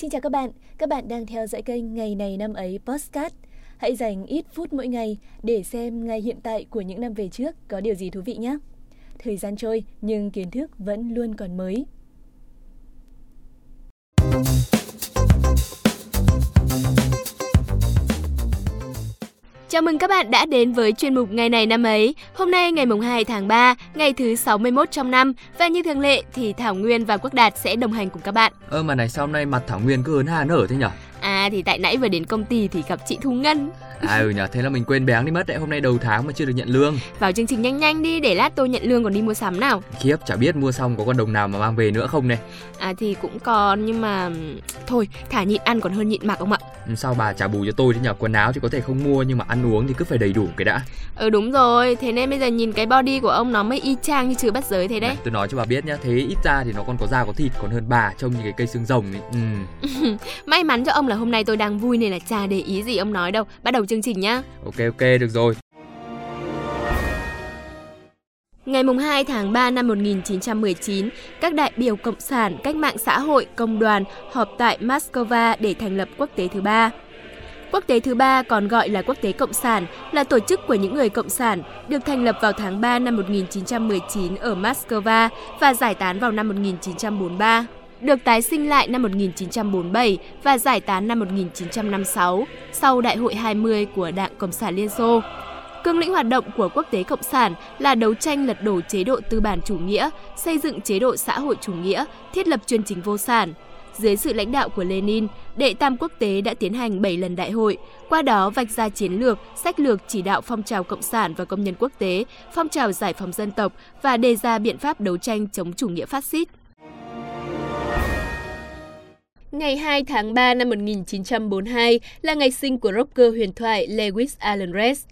Xin chào các bạn, các bạn đang theo dõi kênh Ngày này năm ấy Postcard. Hãy dành ít phút mỗi ngày để xem ngày hiện tại của những năm về trước có điều gì thú vị nhé. Thời gian trôi nhưng kiến thức vẫn luôn còn mới. Chào mừng các bạn đã đến với chuyên mục Ngày này năm ấy. Hôm nay ngày mùng 2 tháng 3, ngày thứ 61 trong năm và như thường lệ thì Thảo Nguyên và Quốc Đạt sẽ đồng hành cùng các bạn. Ơ mà này sao hôm nay mặt Thảo Nguyên cứ hớn hà nở thế nhở? À thì tại nãy vừa đến công ty thì gặp chị Thu Ngân. À ừ nhở, thế là mình quên béng đi mất đấy, hôm nay đầu tháng mà chưa được nhận lương. Vào chương trình nhanh nhanh đi để lát tôi nhận lương còn đi mua sắm nào. Khiếp, chả biết mua xong có con đồng nào mà mang về nữa không này. À thì cũng còn nhưng mà thôi, thả nhịn ăn còn hơn nhịn mặc ông ạ. Ừ, sao bà trả bù cho tôi thế nhở? Quần áo thì có thể không mua nhưng mà ăn uống thì cứ phải đầy đủ cái đã. Ừ đúng rồi, thế nên bây giờ nhìn cái body của ông nó mới y chang như trừ bắt giới thế đấy. Này, tôi nói cho bà biết nhá, thế ít ra thì nó còn có da có thịt còn hơn bà trông như cái cây xương rồng ấy. Ừ. May mắn cho ông là hôm nay tôi đang vui nên là chả để ý gì ông nói đâu. Bắt đầu chương trình nhá. Ok ok được rồi. Ngày 2 tháng 3 năm 1919, các đại biểu Cộng sản, cách mạng xã hội, công đoàn họp tại Moscow để thành lập quốc tế thứ ba. Quốc tế thứ ba còn gọi là Quốc tế Cộng sản là tổ chức của những người Cộng sản, được thành lập vào tháng 3 năm 1919 ở Moscow và giải tán vào năm 1943. Được tái sinh lại năm 1947 và giải tán năm 1956 sau Đại hội 20 của Đảng Cộng sản Liên Xô. Cương lĩnh hoạt động của quốc tế cộng sản là đấu tranh lật đổ chế độ tư bản chủ nghĩa, xây dựng chế độ xã hội chủ nghĩa, thiết lập chuyên chính vô sản. Dưới sự lãnh đạo của Lenin, Đệ Tam Quốc tế đã tiến hành 7 lần đại hội, qua đó vạch ra chiến lược, sách lược chỉ đạo phong trào cộng sản và công nhân quốc tế, phong trào giải phóng dân tộc và đề ra biện pháp đấu tranh chống chủ nghĩa phát xít. Ngày 2 tháng 3 năm 1942 là ngày sinh của rocker huyền thoại Lewis Allen Rex.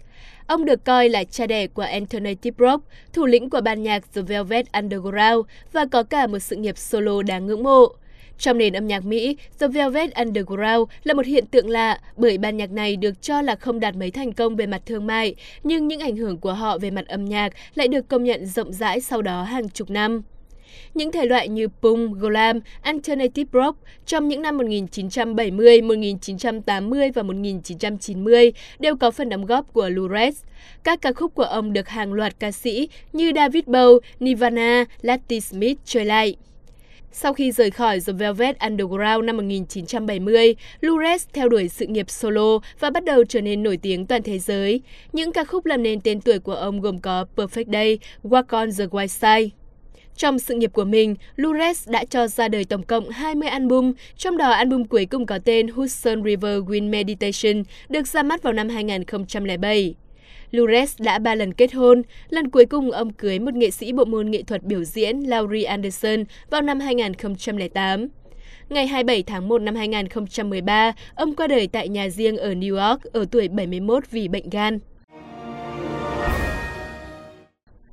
Ông được coi là cha đẻ của Anthony Tiprock, thủ lĩnh của ban nhạc The Velvet Underground và có cả một sự nghiệp solo đáng ngưỡng mộ. Trong nền âm nhạc Mỹ, The Velvet Underground là một hiện tượng lạ bởi ban nhạc này được cho là không đạt mấy thành công về mặt thương mại, nhưng những ảnh hưởng của họ về mặt âm nhạc lại được công nhận rộng rãi sau đó hàng chục năm. Những thể loại như punk, glam, alternative rock trong những năm 1970, 1980 và 1990 đều có phần đóng góp của Lou Reed. Các ca khúc của ông được hàng loạt ca sĩ như David Bowie, Nirvana, Latti Smith chơi lại. Sau khi rời khỏi The Velvet Underground năm 1970, Lures theo đuổi sự nghiệp solo và bắt đầu trở nên nổi tiếng toàn thế giới. Những ca khúc làm nên tên tuổi của ông gồm có Perfect Day, Walk on the White Side. Trong sự nghiệp của mình, Lures đã cho ra đời tổng cộng 20 album, trong đó album cuối cùng có tên Hudson River Wind Meditation được ra mắt vào năm 2007. Lures đã ba lần kết hôn, lần cuối cùng ông cưới một nghệ sĩ bộ môn nghệ thuật biểu diễn Laurie Anderson vào năm 2008. Ngày 27 tháng 1 năm 2013, ông qua đời tại nhà riêng ở New York ở tuổi 71 vì bệnh gan.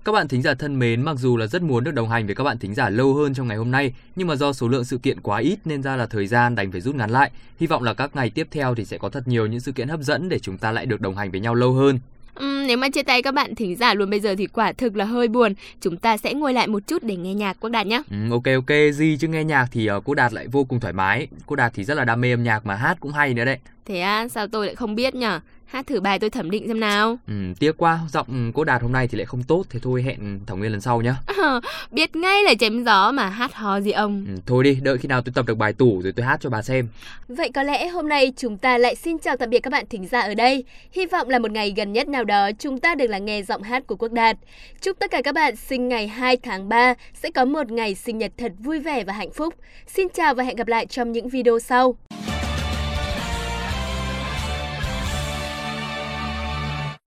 Các bạn thính giả thân mến, mặc dù là rất muốn được đồng hành với các bạn thính giả lâu hơn trong ngày hôm nay, nhưng mà do số lượng sự kiện quá ít nên ra là thời gian đành phải rút ngắn lại. Hy vọng là các ngày tiếp theo thì sẽ có thật nhiều những sự kiện hấp dẫn để chúng ta lại được đồng hành với nhau lâu hơn. Uhm, nếu mà chia tay các bạn thính giả luôn bây giờ thì quả thực là hơi buồn. Chúng ta sẽ ngồi lại một chút để nghe nhạc Quốc Đạt nhé. Ừ, ok ok, gì chứ nghe nhạc thì uh, Quốc Đạt lại vô cùng thoải mái. Quốc Đạt thì rất là đam mê âm nhạc mà hát cũng hay nữa đấy. Thế à, sao tôi lại không biết nhở? Hát thử bài tôi thẩm định xem nào. Ừ, tiếc quá, giọng cô Đạt hôm nay thì lại không tốt, thế thôi hẹn Thảo Nguyên lần sau nhá. À, biết ngay là chém gió mà hát hò gì ông. Ừ, thôi đi, đợi khi nào tôi tập được bài tủ rồi tôi hát cho bà xem. Vậy có lẽ hôm nay chúng ta lại xin chào tạm biệt các bạn thính giả ở đây. Hy vọng là một ngày gần nhất nào đó chúng ta được lắng nghe giọng hát của Quốc Đạt. Chúc tất cả các bạn sinh ngày 2 tháng 3 sẽ có một ngày sinh nhật thật vui vẻ và hạnh phúc. Xin chào và hẹn gặp lại trong những video sau.